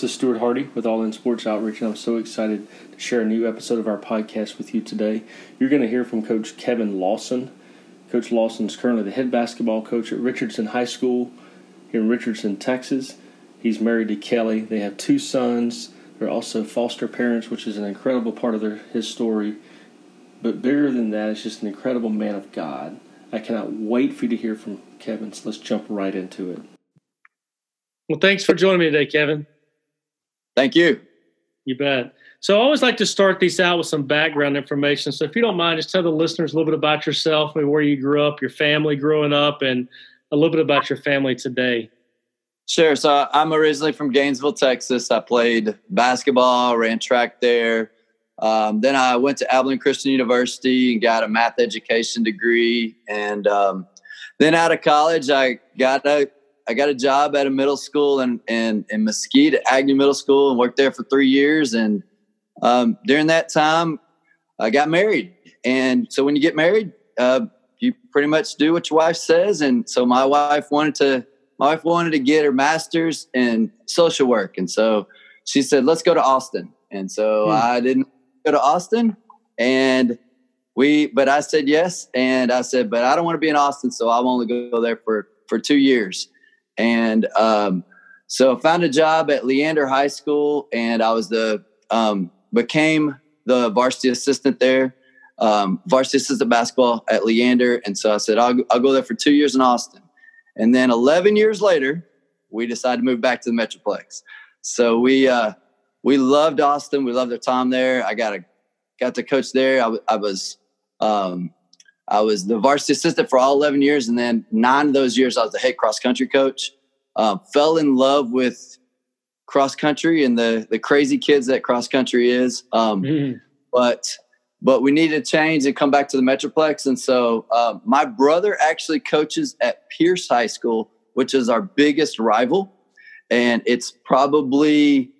This is Stuart Hardy with All In Sports Outreach, and I'm so excited to share a new episode of our podcast with you today. You're going to hear from Coach Kevin Lawson. Coach Lawson is currently the head basketball coach at Richardson High School here in Richardson, Texas. He's married to Kelly. They have two sons. They're also foster parents, which is an incredible part of their, his story. But bigger than that, it's just an incredible man of God. I cannot wait for you to hear from Kevin, so let's jump right into it. Well, thanks for joining me today, Kevin. Thank you. You bet. So I always like to start these out with some background information. So if you don't mind, just tell the listeners a little bit about yourself, maybe where you grew up, your family growing up, and a little bit about your family today. Sure. So I'm originally from Gainesville, Texas. I played basketball, ran track there. Um, then I went to Abilene Christian University and got a math education degree. And um, then out of college, I got a I got a job at a middle school in, in, in Mesquite Agnew Middle School and worked there for three years. And um, during that time, I got married. And so when you get married, uh, you pretty much do what your wife says. And so my wife wanted to, my wife wanted to get her master's in social work. And so she said, let's go to Austin. And so hmm. I didn't go to Austin and we, but I said yes. And I said, but I don't want to be in Austin. So I'll only go there for, for two years. And um, so I found a job at Leander High School, and I was the um, became the varsity assistant there, um, varsity assistant basketball at Leander. And so I said I'll I'll go there for two years in Austin, and then 11 years later, we decided to move back to the Metroplex. So we uh, we loved Austin. We loved our time there. I got a got to coach there. I, I was um, I was the varsity assistant for all 11 years. And then nine of those years, I was the head cross country coach. Um, fell in love with cross country and the, the crazy kids that cross country is. Um, mm-hmm. But but we needed to change and come back to the Metroplex. And so uh, my brother actually coaches at Pearce High School, which is our biggest rival. And it's probably,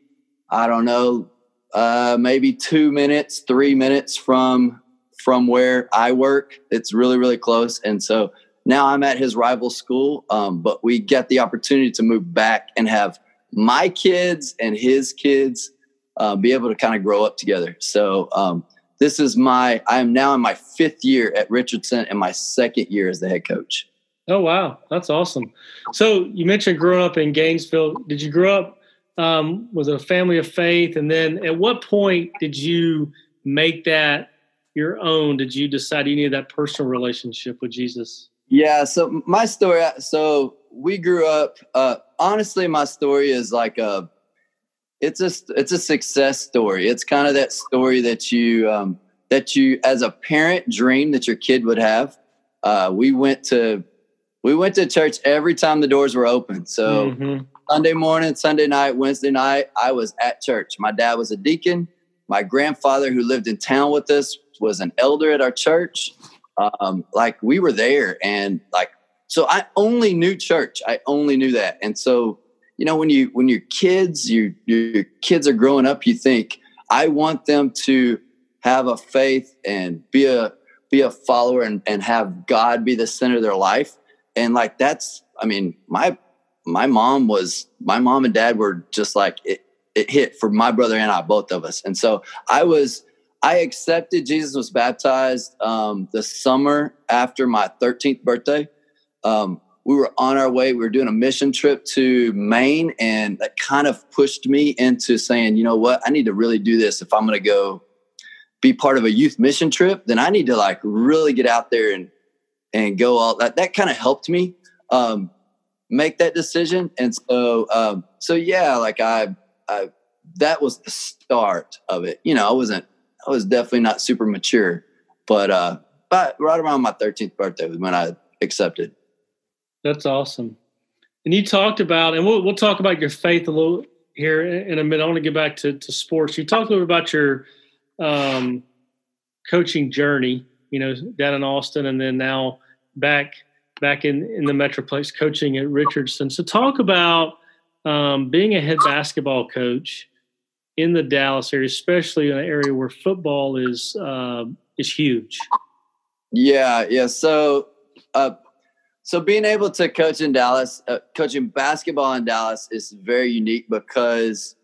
I don't know, uh, maybe two minutes, three minutes from from where I work. It's really, really close. And so now I'm at his rival school, um, but we get the opportunity to move back and have my kids and his kids uh, be able to kind of grow up together. So um, this is my, I am now in my fifth year at Richardson and my second year as the head coach. Oh, wow. That's awesome. So you mentioned growing up in Gainesville. Did you grow up um, with a family of faith? And then at what point did you make that your own did you decide you needed that personal relationship with Jesus? Yeah, so my story so we grew up uh honestly my story is like a it's a it's a success story. It's kind of that story that you um that you as a parent dream that your kid would have. Uh we went to we went to church every time the doors were open. So mm-hmm. Sunday morning, Sunday night, Wednesday night, I was at church. My dad was a deacon. My grandfather, who lived in town with us, was an elder at our church. Um, like we were there and like, so I only knew church. I only knew that. And so, you know, when you, when your kids, you, your kids are growing up, you think, I want them to have a faith and be a, be a follower and, and have God be the center of their life. And like, that's, I mean, my, my mom was, my mom and dad were just like, it, it hit for my brother and I, both of us. And so I was, I accepted Jesus was baptized um, the summer after my 13th birthday. Um, we were on our way. We were doing a mission trip to Maine, and that kind of pushed me into saying, you know what, I need to really do this if I'm going to go be part of a youth mission trip. Then I need to like really get out there and and go all that. That kind of helped me um, make that decision. And so, um, so yeah, like I, I, that was the start of it. You know, I wasn't I was definitely not super mature, but uh, but right around my 13th birthday was when I accepted. That's awesome. And you talked about, and we'll we'll talk about your faith a little here in a minute. I want to get back to, to sports. You talked a little about your um, coaching journey. You know, down in Austin, and then now back back in in the Metroplex coaching at Richardson. So talk about um, being a head basketball coach in the Dallas area, especially in an area where football is uh, is huge. Yeah, yeah. So, uh, so being able to coach in Dallas, uh, coaching basketball in Dallas is very unique because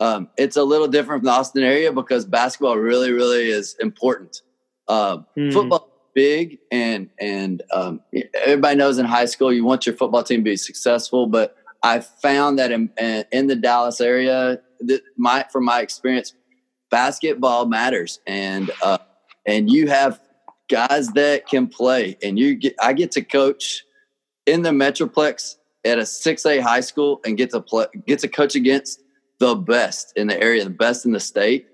um, it's a little different from the Austin area because basketball really, really is important. Uh, mm. Football big, and and um, everybody knows in high school you want your football team to be successful. But I found that in, in the Dallas area, that my from my experience, basketball matters, and uh, and you have guys that can play, and you get I get to coach in the Metroplex at a six A high school and get to play get to coach against the best in the area, the best in the state.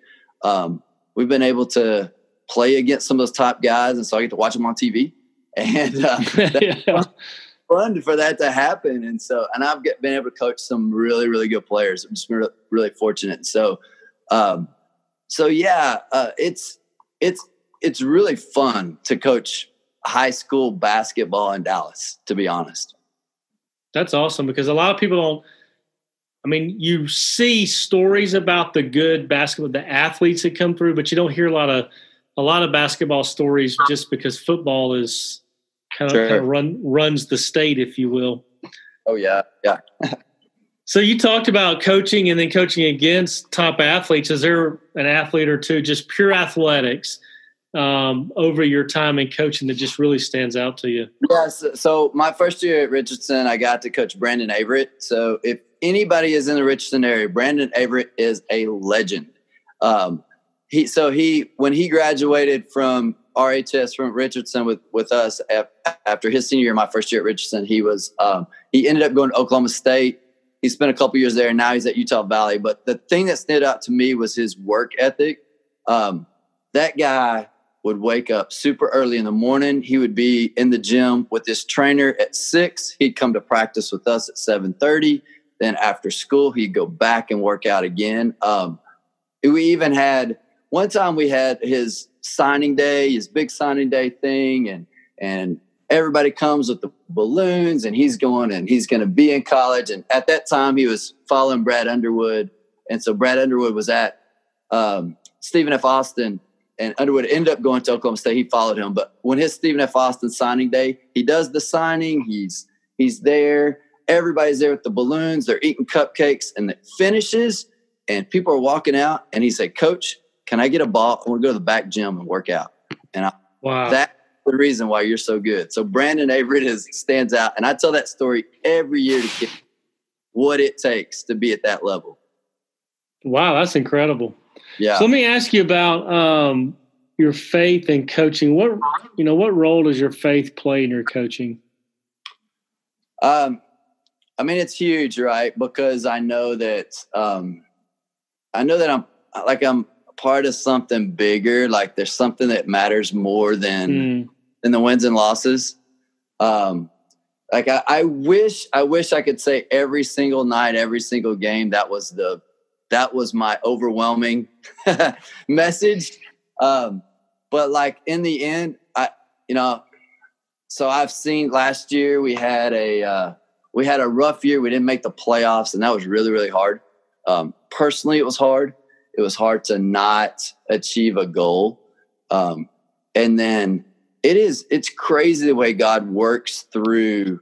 Um, we've been able to play against some of those top guys, and so I get to watch them on TV, and uh, yeah. Fun for that to happen. And so, and I've been able to coach some really, really good players. I'm just really, really fortunate. So, um, so yeah, uh, it's it's it's really fun to coach high school basketball in Dallas. To be honest, that's awesome because a lot of people don't I mean, you see stories about the good basketball, the athletes that come through, but you don't hear a lot of a lot of basketball stories just because football is kind of, sure. kind of run runs the state, if you will. Oh yeah, yeah. so you talked about coaching and then coaching against top athletes. Is there an athlete or two, just pure athletics, um, over your time in coaching that just really stands out to you? Yes. So my first year at Richardson, I got to coach Brandon Averette. So if anybody is in the Richardson area, Brandon Averette is a legend. Um, he so he when he graduated from RHS from Richardson with with us after his senior year, my first year at Richardson, he was um, he ended up going to Oklahoma State. He spent a couple years there, and now he's at Utah Valley. But the thing that stood out to me was his work ethic. Um, that guy would wake up super early in the morning. He would be in the gym with his trainer at six. He'd come to practice with us at seven thirty. Then after school, he'd go back and work out again. Um, we even had one time we had his signing day, his big signing day thing, and and everybody comes with the balloons, and he's going and he's going to be in college. And at that time, he was following Brad Underwood, and so Brad Underwood was at um, Stephen F. Austin, and Underwood ended up going to Oklahoma State. He followed him, but when his Stephen F. Austin signing day, he does the signing. He's he's there. Everybody's there with the balloons. They're eating cupcakes, and it finishes, and people are walking out. And he said, "Coach, can I get a ball? I want to go to the back gym and work out. And I, wow. that's the reason why you're so good. So Brandon Averette is stands out. And I tell that story every year to get what it takes to be at that level. Wow, that's incredible. Yeah. So let me ask you about um, your faith in coaching. What you know, what role does your faith play in your coaching? Um, I mean, it's huge, right? Because I know that um, I know that I'm like I'm part of something bigger. Like there's something that matters more than mm. than the wins and losses. Um, like I, I wish I wish I could say every single night, every single game that was the that was my overwhelming message. Um, but like in the end, I you know, so I've seen last year we had a uh, we had a rough year. We didn't make the playoffs, and that was really really hard. Um, personally, it was hard it was hard to not achieve a goal. Um, and then it is, it's crazy the way God works through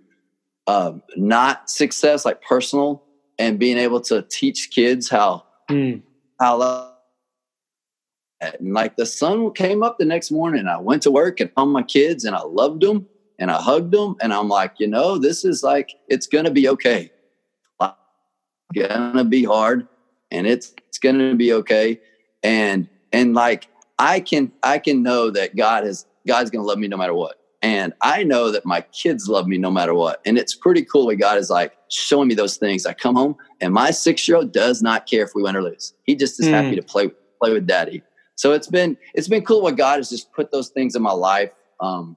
um, not success, like personal, and being able to teach kids how, mm. how, and like the sun came up the next morning. I went to work and found my kids and I loved them and I hugged them. And I'm like, you know, this is like, it's going to be okay. It's going to be hard and it's it's going to be okay. And and like i can i can know that god is god's going to love me no matter what. And i know that my kids love me no matter what. And it's pretty cool when god is like showing me those things. I come home and my six year old does not care if we win or lose. He just is mm. happy to play play with daddy. So it's been it's been cool what god has just put those things in my life um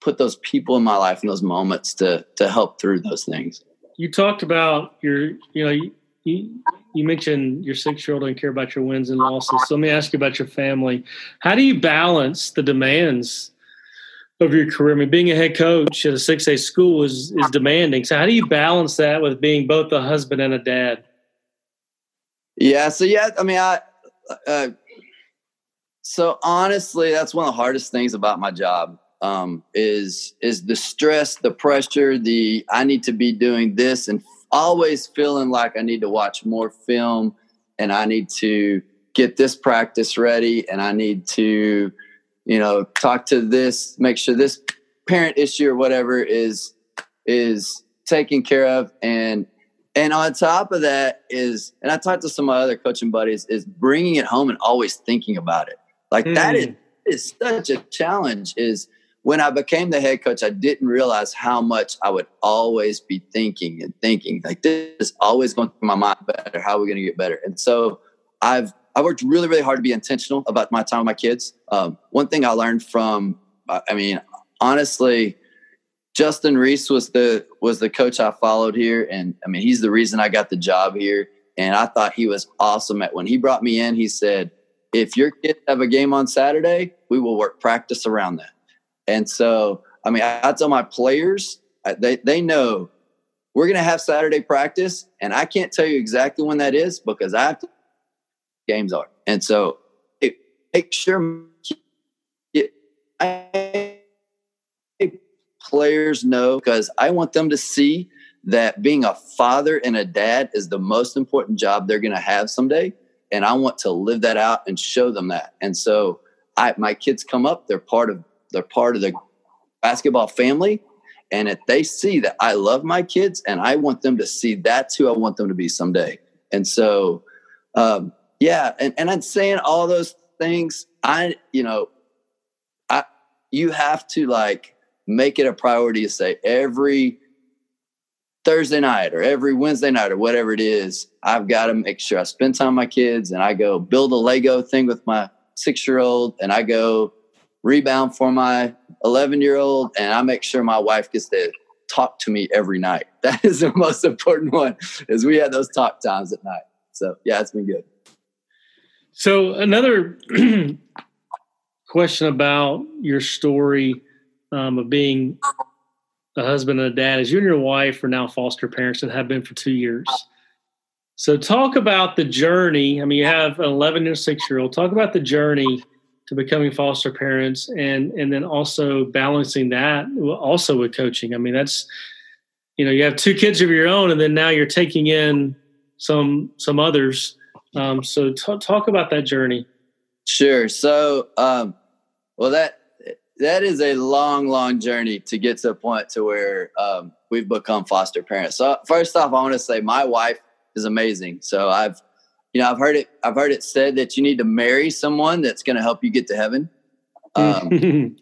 put those people in my life in those moments to to help through those things. You talked about your you know you, you, mentioned your six year old don't care about your wins and losses. So let me ask you about your family. How do you balance the demands of your career? I mean, being a head coach at a 6A school is, is demanding. So how do you balance that with being both a husband and a dad? Yeah. So, yeah, I mean, I, uh, so honestly, that's one of the hardest things about my job. Um, is is the stress, the pressure, the I need to be doing this and always feeling like I need to watch more film and I need to get this practice ready and I need to, you know, talk to this, make sure this parent issue or whatever is is taken care of and and on top of that is and i talked to some of my other coaching buddies is bringing it home and always thinking about it like mm. that is hmm. is such a challenge is when i became the head coach i didn't realize how much i would always be thinking and thinking like this is always going through my mind better how are we going to get better and so i've i worked really really hard to be intentional about my time with my kids um, one thing i learned from i mean honestly Justin Reese was the was the coach I followed here, and I mean he's the reason I got the job here. And I thought he was awesome at when he brought me in. He said, "If your kids have a game on Saturday, we will work practice around that." And so, I mean, I, I tell my players they they know we're going to have Saturday practice, and I can't tell you exactly when that is because I have to games are. And so, it, make sure I players know because I want them to see that being a father and a dad is the most important job they're going to have someday. And I want to live that out and show them that. And so I, my kids come up, they're part of, they're part of the basketball family. And if they see that I love my kids and I want them to see that's who I want them to be someday. And so, um, yeah. And, and I'm saying all those things. I, you know, I, you have to like, make it a priority to say every Thursday night or every Wednesday night or whatever it is, I've got to make sure I spend time with my kids and I go build a Lego thing with my six year old and I go rebound for my 11 year old and I make sure my wife gets to talk to me every night. That is the most important one is we had those talk times at night. So yeah, it's been good. So another question about your story um, of being a husband and a dad is you and your wife are now foster parents and have been for two years. So talk about the journey. I mean, you have an 11 and 6 year old. Talk about the journey to becoming foster parents and and then also balancing that also with coaching. I mean, that's you know, you have two kids of your own and then now you're taking in some some others. Um, so t- talk about that journey. Sure. So um, well that that is a long, long journey to get to a point to where um, we've become foster parents. So first off, I want to say my wife is amazing. So I've, you know, I've heard it. I've heard it said that you need to marry someone that's going to help you get to heaven. Um,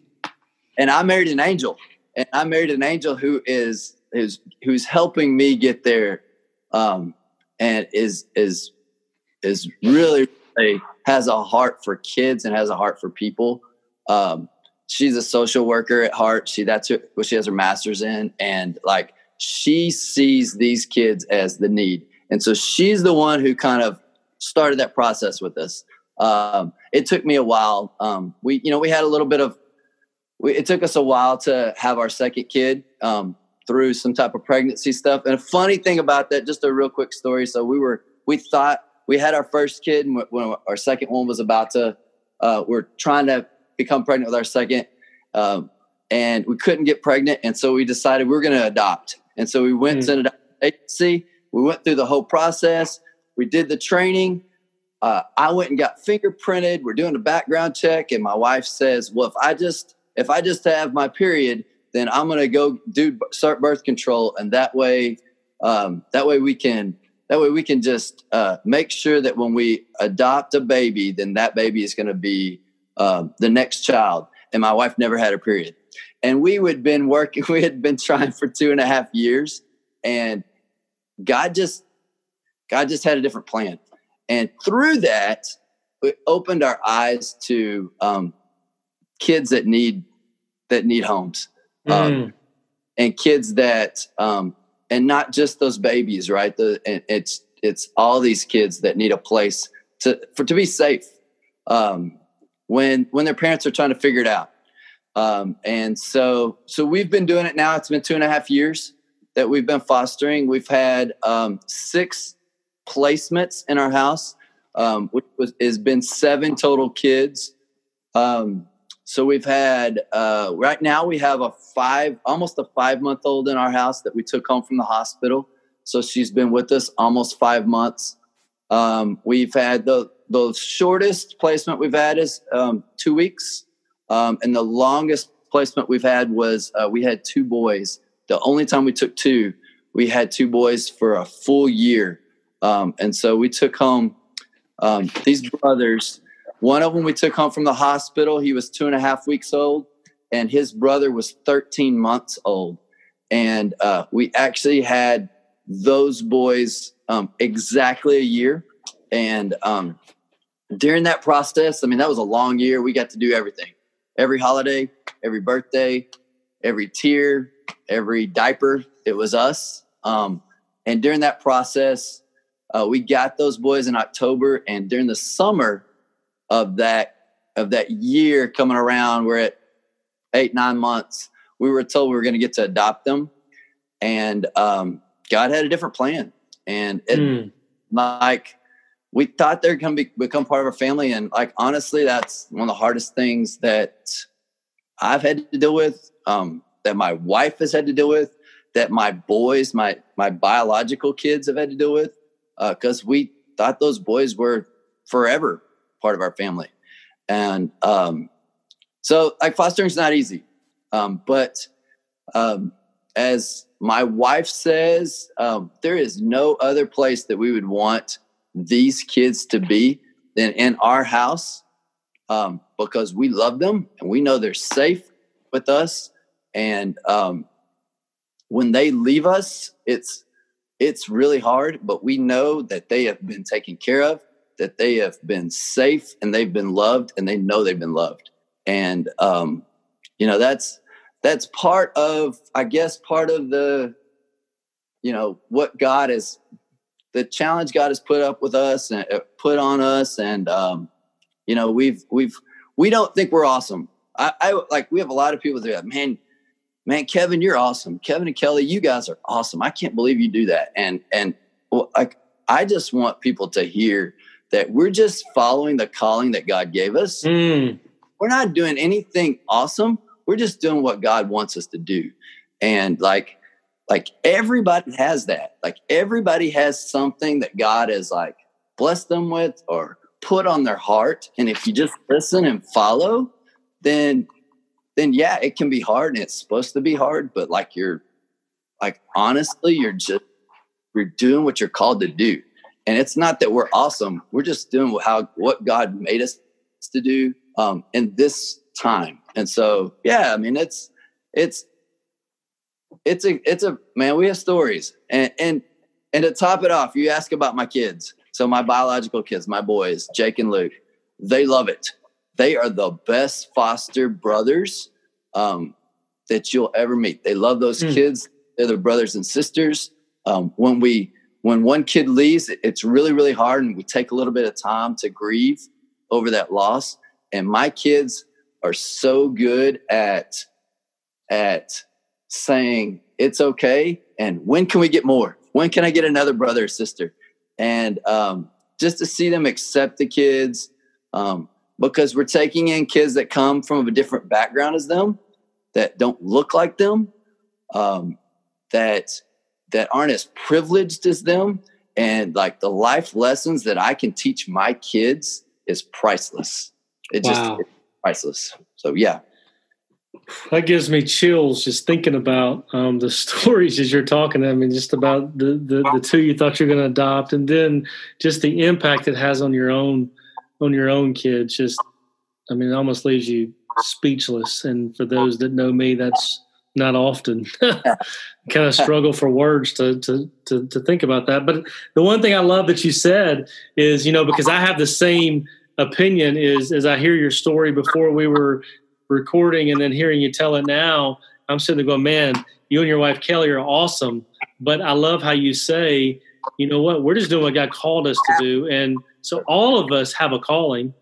and I married an angel, and I married an angel who is who's who's helping me get there, um, and is is is really, really has a heart for kids and has a heart for people. Um, she's a social worker at heart. She that's what she has her master's in, and like she sees these kids as the need, and so she's the one who kind of started that process with us. Um, it took me a while. Um, we, you know, we had a little bit of. We, it took us a while to have our second kid um, through some type of pregnancy stuff. And a funny thing about that, just a real quick story. So we were, we thought we had our first kid, and when our second one was about to, uh, we're trying to become pregnant with our second, um, and we couldn't get pregnant, and so we decided we are going to adopt. And so we went mm. to an agency. We went through the whole process. We did the training. Uh, I went and got fingerprinted. We're doing a background check, and my wife says, "Well, if I just if I just have my period, then I'm going to go do start birth control, and that way, um, that way we can." That way, we can just uh, make sure that when we adopt a baby, then that baby is going to be um, the next child. And my wife never had a period. And we had been working, we had been trying for two and a half years. And God just, God just had a different plan. And through that, it opened our eyes to um, kids that need that need homes, um, mm. and kids that, um, and not just those babies, right? The it's it's all these kids that need a place to for to be safe. Um, when when their parents are trying to figure it out. Um, and so so we've been doing it now. It's been two and a half years that we've been fostering. We've had um, six placements in our house, um, which was, has been seven total kids. Um, so we've had uh, right now we have a five, almost a five month old in our house that we took home from the hospital. So she's been with us almost five months. Um, we've had the the shortest placement we've had is um, two weeks, um, and the longest placement we've had was uh, we had two boys. The only time we took two, we had two boys for a full year, um, and so we took home um, these brothers. One of them we took home from the hospital. He was two and a half weeks old, and his brother was 13 months old. And uh, we actually had those boys um, exactly a year. And um, during that process, I mean, that was a long year. We got to do everything every holiday, every birthday, every tear, every diaper. It was us. Um, and during that process, uh, we got those boys in October. And during the summer of that of that year coming around, we're at eight nine months. We were told we were going to get to adopt them, and um, God had a different plan. And it, mm. like we thought they're going to be, become part of our family. And like, honestly, that's one of the hardest things that I've had to deal with, um, that my wife has had to deal with, that my boys, my, my biological kids have had to deal with. Uh, cause we thought those boys were forever part of our family. And, um, so like fostering is not easy. Um, but, um, as my wife says, um, there is no other place that we would want these kids to be than in our house um, because we love them and we know they're safe with us. And um, when they leave us, it's it's really hard, but we know that they have been taken care of, that they have been safe, and they've been loved, and they know they've been loved. And um, you know that's that's part of, I guess, part of the you know what God has the challenge God has put up with us and uh, put on us, and um, you know we've we've we don't think we're awesome. I, I like we have a lot of people that man, man, Kevin, you're awesome. Kevin and Kelly, you guys are awesome. I can't believe you do that. And and like I just want people to hear that we're just following the calling that God gave us. Mm. We're not doing anything awesome. We're just doing what God wants us to do. And like like everybody has that. Like everybody has something that God has like blessed them with or put on their heart. And if you just listen and follow, then then yeah, it can be hard and it's supposed to be hard, but like you're like honestly, you're just you're doing what you're called to do. And it's not that we're awesome. We're just doing how what God made us to do um in this time. And so yeah, I mean it's it's it's a it's a man we have stories and and and to top it off you ask about my kids so my biological kids my boys jake and luke they love it they are the best foster brothers um, that you'll ever meet. They love those mm. kids. They're their brothers and sisters. Um, when we when one kid leaves it's really really hard and we take a little bit of time to grieve over that loss. And my kids are so good at at saying it's okay and when can we get more? When can i get another brother or sister? And um, just to see them accept the kids um, because we're taking in kids that come from a different background as them that don't look like them um, that that aren't as privileged as them and like the life lessons that i can teach my kids is priceless it wow. just priceless so yeah that gives me chills just thinking about um, the stories as you're talking. I mean, just about the, the, the two you thought you're going to adopt, and then just the impact it has on your own on your own kids. Just, I mean, it almost leaves you speechless. And for those that know me, that's not often. kind of struggle for words to, to to to think about that. But the one thing I love that you said is, you know, because I have the same opinion is as I hear your story before we were recording and then hearing you tell it now, I'm sitting there going, man, you and your wife Kelly are awesome. But I love how you say, you know what, we're just doing what God called us to do. And so all of us have a calling.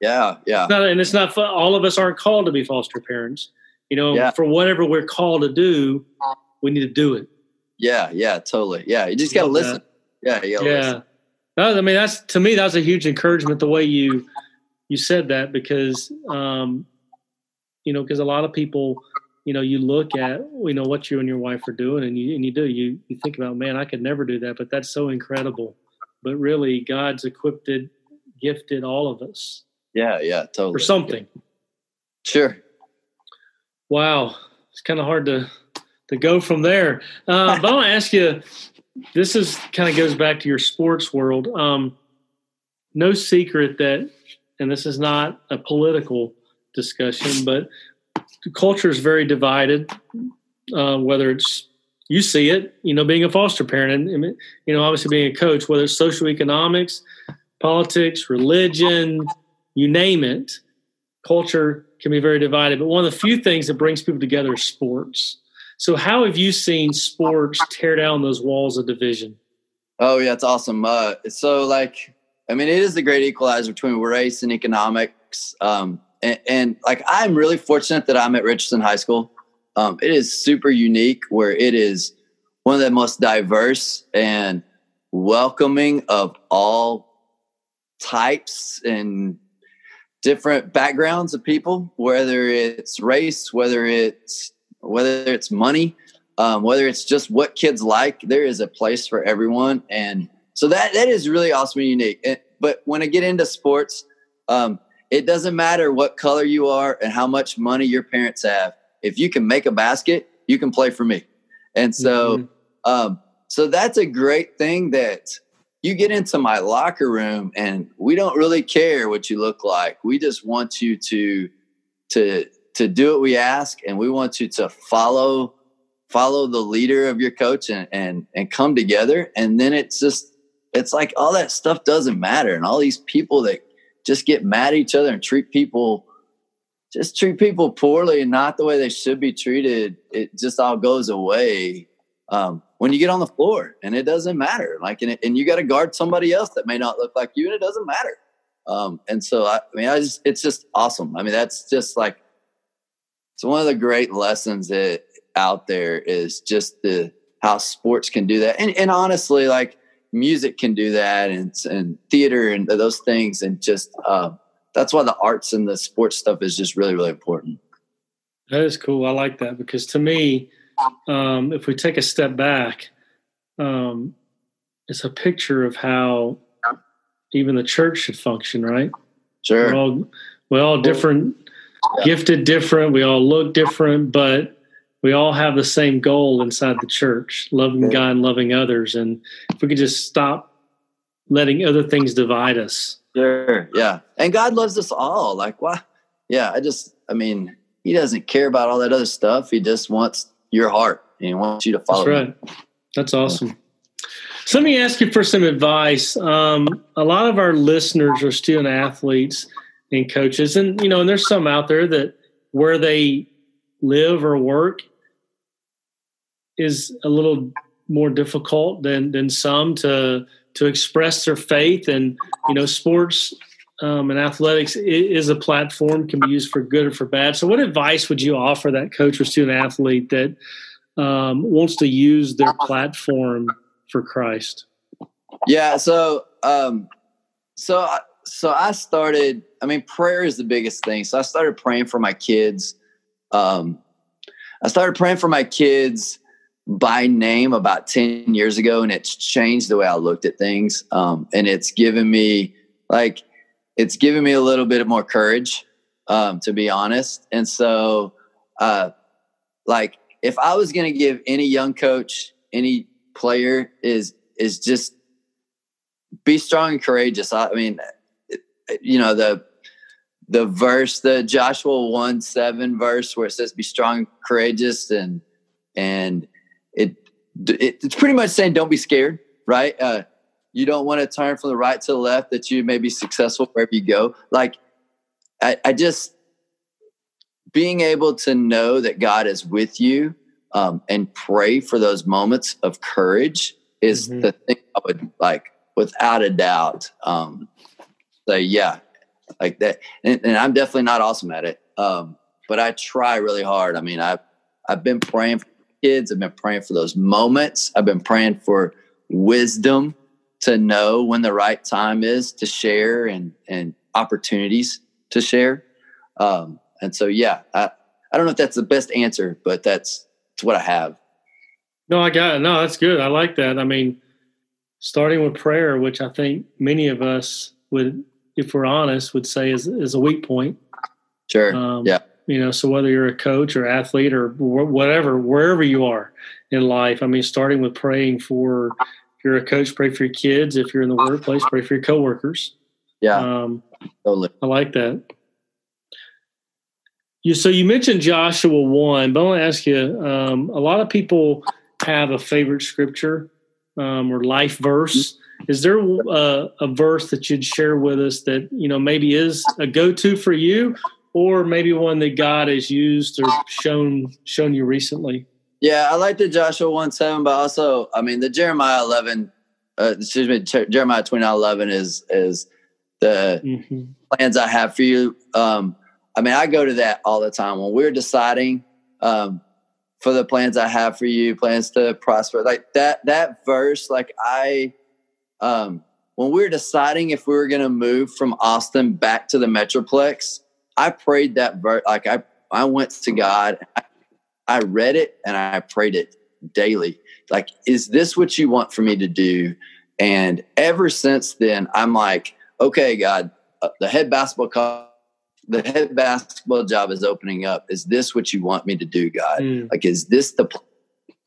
Yeah, yeah. It's not, and it's not all of us aren't called to be foster parents. You know, yeah. for whatever we're called to do, we need to do it. Yeah, yeah, totally. Yeah, you just got to listen. That. Yeah, yeah. Listen. I mean, that's to me, that's a huge encouragement the way you you said that because um, you know, because a lot of people, you know, you look at, you know, what you and your wife are doing and you, and you do, you, you think about, man, I could never do that, but that's so incredible but really God's equipped gifted all of us. Yeah, yeah, totally. For something. Sure. Wow, it's kind of hard to to go from there. Uh, but I want to ask you. This is kind of goes back to your sports world. Um, no secret that, and this is not a political discussion, but the culture is very divided. Uh, whether it's you see it, you know, being a foster parent, and you know, obviously being a coach, whether it's social economics, politics, religion, you name it, culture can be very divided. But one of the few things that brings people together is sports. So, how have you seen sports tear down those walls of division? Oh yeah, it's awesome. Uh, so, like, I mean, it is the great equalizer between race and economics. Um, and, and, like, I'm really fortunate that I'm at Richardson High School. Um, it is super unique, where it is one of the most diverse and welcoming of all types and different backgrounds of people, whether it's race, whether it's whether it's money, um, whether it's just what kids like. There is a place for everyone, and so that that is really awesome and unique. But when I get into sports, um, it doesn't matter what color you are and how much money your parents have. If you can make a basket, you can play for me. And so, mm-hmm. um, so that's a great thing that you get into my locker room and we don't really care what you look like. We just want you to to to do what we ask and we want you to follow follow the leader of your coach and and and come together and then it's just it's like all that stuff doesn't matter and all these people that just get mad at each other and treat people just treat people poorly and not the way they should be treated it just all goes away um, when you get on the floor and it doesn't matter like and, and you got to guard somebody else that may not look like you and it doesn't matter. Um, and so I, I, mean i just it's just awesome. I mean that's just like it's one of the great lessons that out there is just the how sports can do that and, and honestly like music can do that and, and theater and those things and just uh, that's why the arts and the sports stuff is just really really important that is cool i like that because to me um, if we take a step back, um, it's a picture of how even the church should function, right? Sure. We're all, we're all different, yeah. gifted different. We all look different, but we all have the same goal inside the church loving yeah. God and loving others. And if we could just stop letting other things divide us. Sure. Yeah. And God loves us all. Like, why? Yeah. I just, I mean, He doesn't care about all that other stuff. He just wants your heart and he wants you to follow. That's right. Him. That's awesome. So let me ask you for some advice. Um, a lot of our listeners are student athletes and coaches, and you know, and there's some out there that where they live or work is a little more difficult than than some to to express their faith and you know sports um, and athletics is a platform can be used for good or for bad. So, what advice would you offer that coach or student athlete that um, wants to use their platform for Christ? Yeah. So, um, so, so I started. I mean, prayer is the biggest thing. So I started praying for my kids. Um, I started praying for my kids by name about 10 years ago and it's changed the way I looked at things. Um, and it's given me like it's given me a little bit of more courage, um, to be honest. And so, uh, like, if I was going to give any young coach, any player, is is just be strong and courageous. I, I mean, you know the the verse, the Joshua one seven verse, where it says, "Be strong, and courageous," and and it, it it's pretty much saying, "Don't be scared." Right? Uh, you don't want to turn from the right to the left that you may be successful wherever you go like I, I just being able to know that god is with you um, and pray for those moments of courage is mm-hmm. the thing i would like without a doubt um, say yeah like that and, and, i'm definitely not awesome at it um, but i try really hard i mean i've i've been praying for kids i've been praying for those moments i've been praying for wisdom to know when the right time is to share and and opportunities to share. Um, and so, yeah, I, I don't know if that's the best answer, but that's, that's what I have. No, I got it. No, that's good. I like that. I mean, starting with prayer, which I think many of us would, if we're honest, would say is, is a weak point. Sure. Um, yeah. You know, so whether you're a coach or athlete or whatever, wherever you are in life, I mean, starting with praying for, if you're a coach, pray for your kids. If you're in the workplace, pray for your coworkers. Yeah. Um, totally. I like that. You, so you mentioned Joshua 1, but I want to ask you um, a lot of people have a favorite scripture um, or life verse. Is there a, uh, a verse that you'd share with us that you know maybe is a go-to for you, or maybe one that God has used or shown shown you recently? Yeah, I like the Joshua one seven, but also I mean the Jeremiah eleven, uh, excuse me, Jeremiah twenty nine eleven is is the mm-hmm. plans I have for you. Um, I mean, I go to that all the time when we're deciding um, for the plans I have for you, plans to prosper. Like that that verse, like I um when we are deciding if we were gonna move from Austin back to the Metroplex, I prayed that verse like I I went to God, I, I read it and I prayed it daily. Like, is this what you want for me to do? And ever since then, I'm like, okay, God, uh, the head basketball coach the head basketball job is opening up. Is this what you want me to do, God? Mm. Like, is this the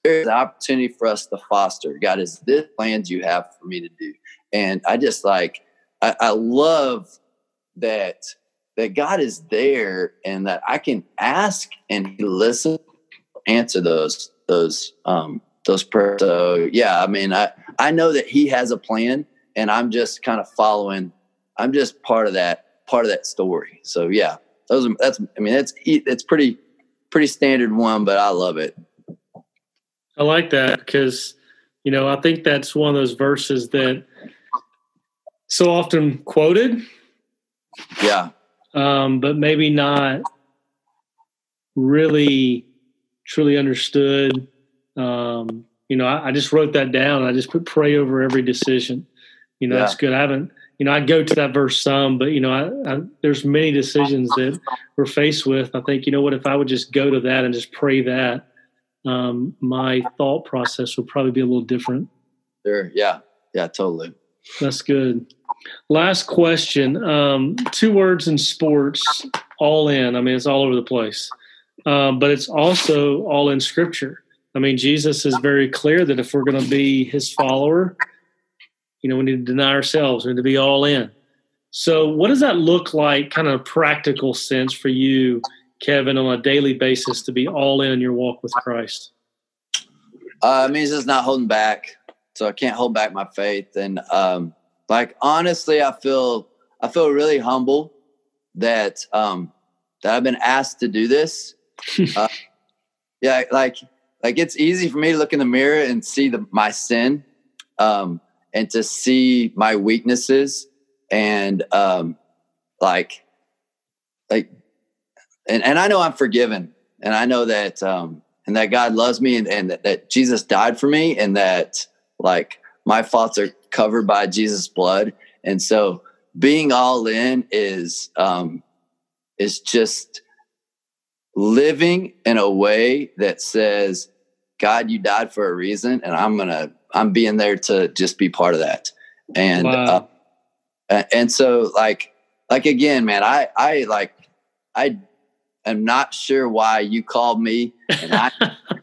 there's an opportunity for us to foster? God, is this plans you have for me to do? And I just like, I, I love that that God is there and that I can ask and He listens, answer those those um those prayers. So yeah, I mean, I I know that He has a plan, and I'm just kind of following. I'm just part of that part of that story. So yeah, those are, that's I mean that's it's pretty pretty standard one, but I love it. I like that because you know I think that's one of those verses that so often quoted. Yeah. Um, but maybe not really truly understood. Um, you know, I, I, just wrote that down. I just put pray over every decision. You know, yeah. that's good. I haven't you know, I go to that verse some, but you know, I, I, there's many decisions that we're faced with. I think, you know what, if I would just go to that and just pray that, um, my thought process would probably be a little different. Sure. Yeah. Yeah. Totally. That's good. Last question. Um, two words in sports, all in. I mean, it's all over the place, um, but it's also all in Scripture. I mean, Jesus is very clear that if we're going to be His follower, you know, we need to deny ourselves. We need to be all in. So, what does that look like, kind of practical sense for you, Kevin, on a daily basis to be all in your walk with Christ? Uh, means just not holding back. So I can't hold back my faith, and um, like honestly, I feel I feel really humble that um, that I've been asked to do this. uh, yeah, like like it's easy for me to look in the mirror and see the my sin. Um, and to see my weaknesses and um like like and, and I know I'm forgiven and I know that um and that God loves me and, and that, that Jesus died for me and that like my faults are covered by Jesus blood and so being all in is um is just living in a way that says God you died for a reason and I'm going to I'm being there to just be part of that. And wow. uh, and so like like again, man, I I like I am not sure why you called me, and I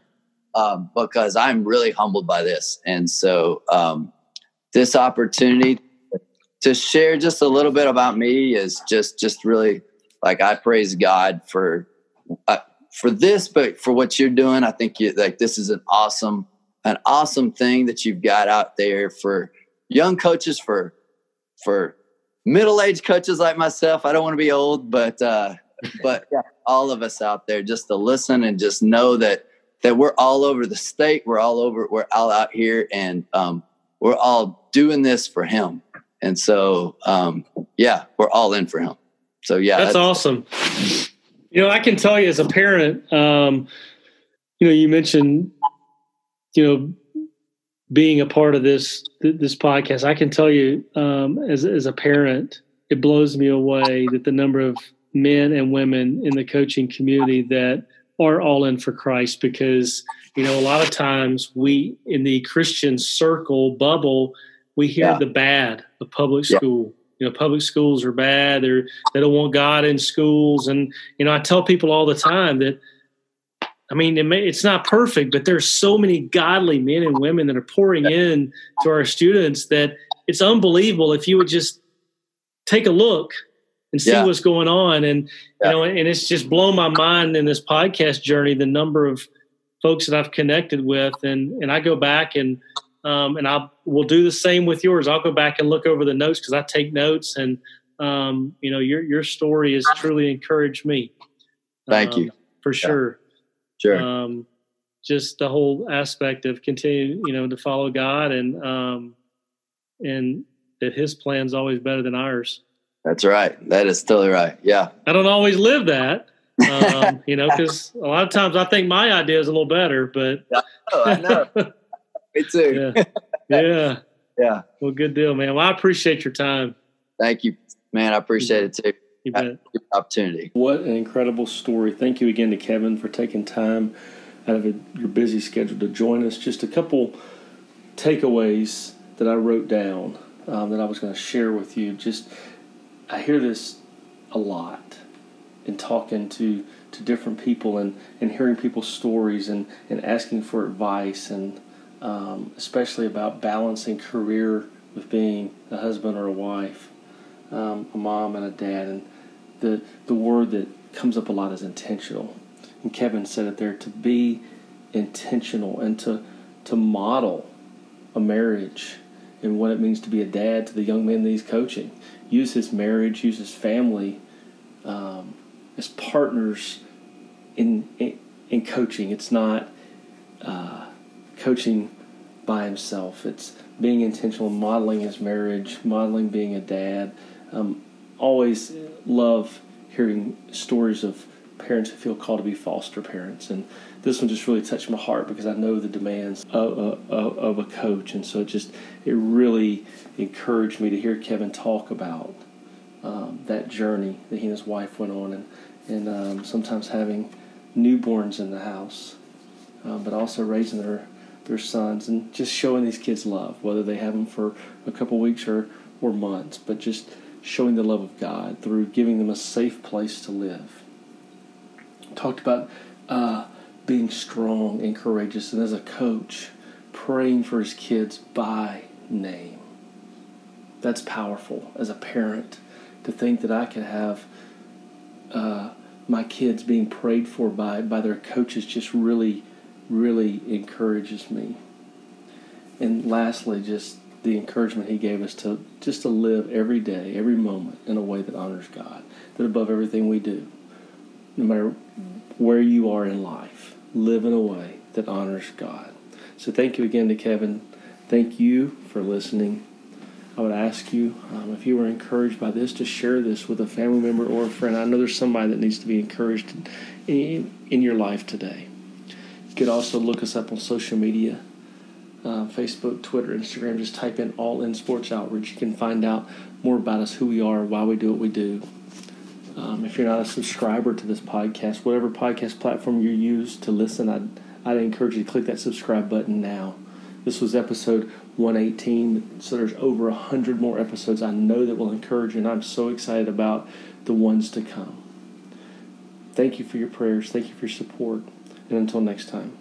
um, because I'm really humbled by this, and so um, this opportunity to share just a little bit about me is just just really like I praise God for uh, for this, but for what you're doing. I think you like this is an awesome an awesome thing that you've got out there for young coaches, for for middle aged coaches like myself. I don't want to be old, but uh, but yeah, all of us out there just to listen and just know that that we're all over the state. We're all over. We're all out here, and um, we're all doing this for Him. And so, um, yeah, we're all in for Him. So yeah, that's, that's awesome. You know, I can tell you as a parent, um, you know, you mentioned you know, being a part of this this podcast, I can tell you um, as as a parent, it blows me away that the number of men and women in the coaching community that are all in for Christ because you know a lot of times we in the Christian circle bubble we hear yeah. the bad of public school. Yeah. You know, public schools are bad. They're they don't want God in schools, and you know, I tell people all the time that. I mean, it may, it's not perfect, but there's so many godly men and women that are pouring in to our students that it's unbelievable if you would just take a look and see yeah. what's going on. And yeah. you know, and it's just blown my mind in this podcast journey the number of folks that I've connected with, and and I go back and um, and I will do the same with yours. I'll go back and look over the notes because I take notes, and um, you know, your your story has truly encouraged me. Thank um, you for sure. Sure. Um, just the whole aspect of continuing, you know, to follow God and um, and that His plan's always better than ours. That's right. That is totally right. Yeah. I don't always live that, um, you know, because a lot of times I think my idea is a little better, but. oh, I know. Me too. yeah. yeah. Yeah. Well, good deal, man. Well, I appreciate your time. Thank you, man. I appreciate it too. You bet. Opportunity. What an incredible story. Thank you again to Kevin for taking time out of your busy schedule to join us. Just a couple takeaways that I wrote down um, that I was going to share with you. Just I hear this a lot in talking to to different people and, and hearing people's stories and, and asking for advice and um, especially about balancing career with being a husband or a wife, um, a mom and a dad. And the the word that comes up a lot is intentional. And Kevin said it there to be intentional and to to model a marriage and what it means to be a dad to the young men that he's coaching. Use his marriage, use his family um, as partners in, in, in coaching. It's not uh, coaching by himself. It's being intentional, modeling his marriage, modeling being a dad. Um, always love hearing stories of parents who feel called to be foster parents and this one just really touched my heart because I know the demands of, of, of, a coach, and so it just it really encouraged me to hear Kevin talk about um, that journey that he and his wife went on, and and um, sometimes having newborns in the house, um, but also raising their their sons and just showing these kids love, whether they have them for a couple weeks or or months, but just showing the love of God through giving them a safe place to live. Talked about. Uh, being strong and courageous, and as a coach, praying for his kids by name. That's powerful as a parent to think that I could have uh, my kids being prayed for by, by their coaches just really, really encourages me. And lastly, just the encouragement he gave us to just to live every day, every moment in a way that honors God, that above everything we do, no matter where you are in life, live in a way that honors God. So thank you again to Kevin. Thank you for listening. I would ask you um, if you were encouraged by this to share this with a family member or a friend. I know there's somebody that needs to be encouraged in, in your life today. You could also look us up on social media uh, Facebook, Twitter, Instagram. Just type in All In Sports Outreach. You can find out more about us, who we are, why we do what we do. Um, if you're not a subscriber to this podcast, whatever podcast platform you use to listen, I'd, I'd encourage you to click that subscribe button now. This was episode 118, so there's over 100 more episodes I know that will encourage you, and I'm so excited about the ones to come. Thank you for your prayers. Thank you for your support. And until next time.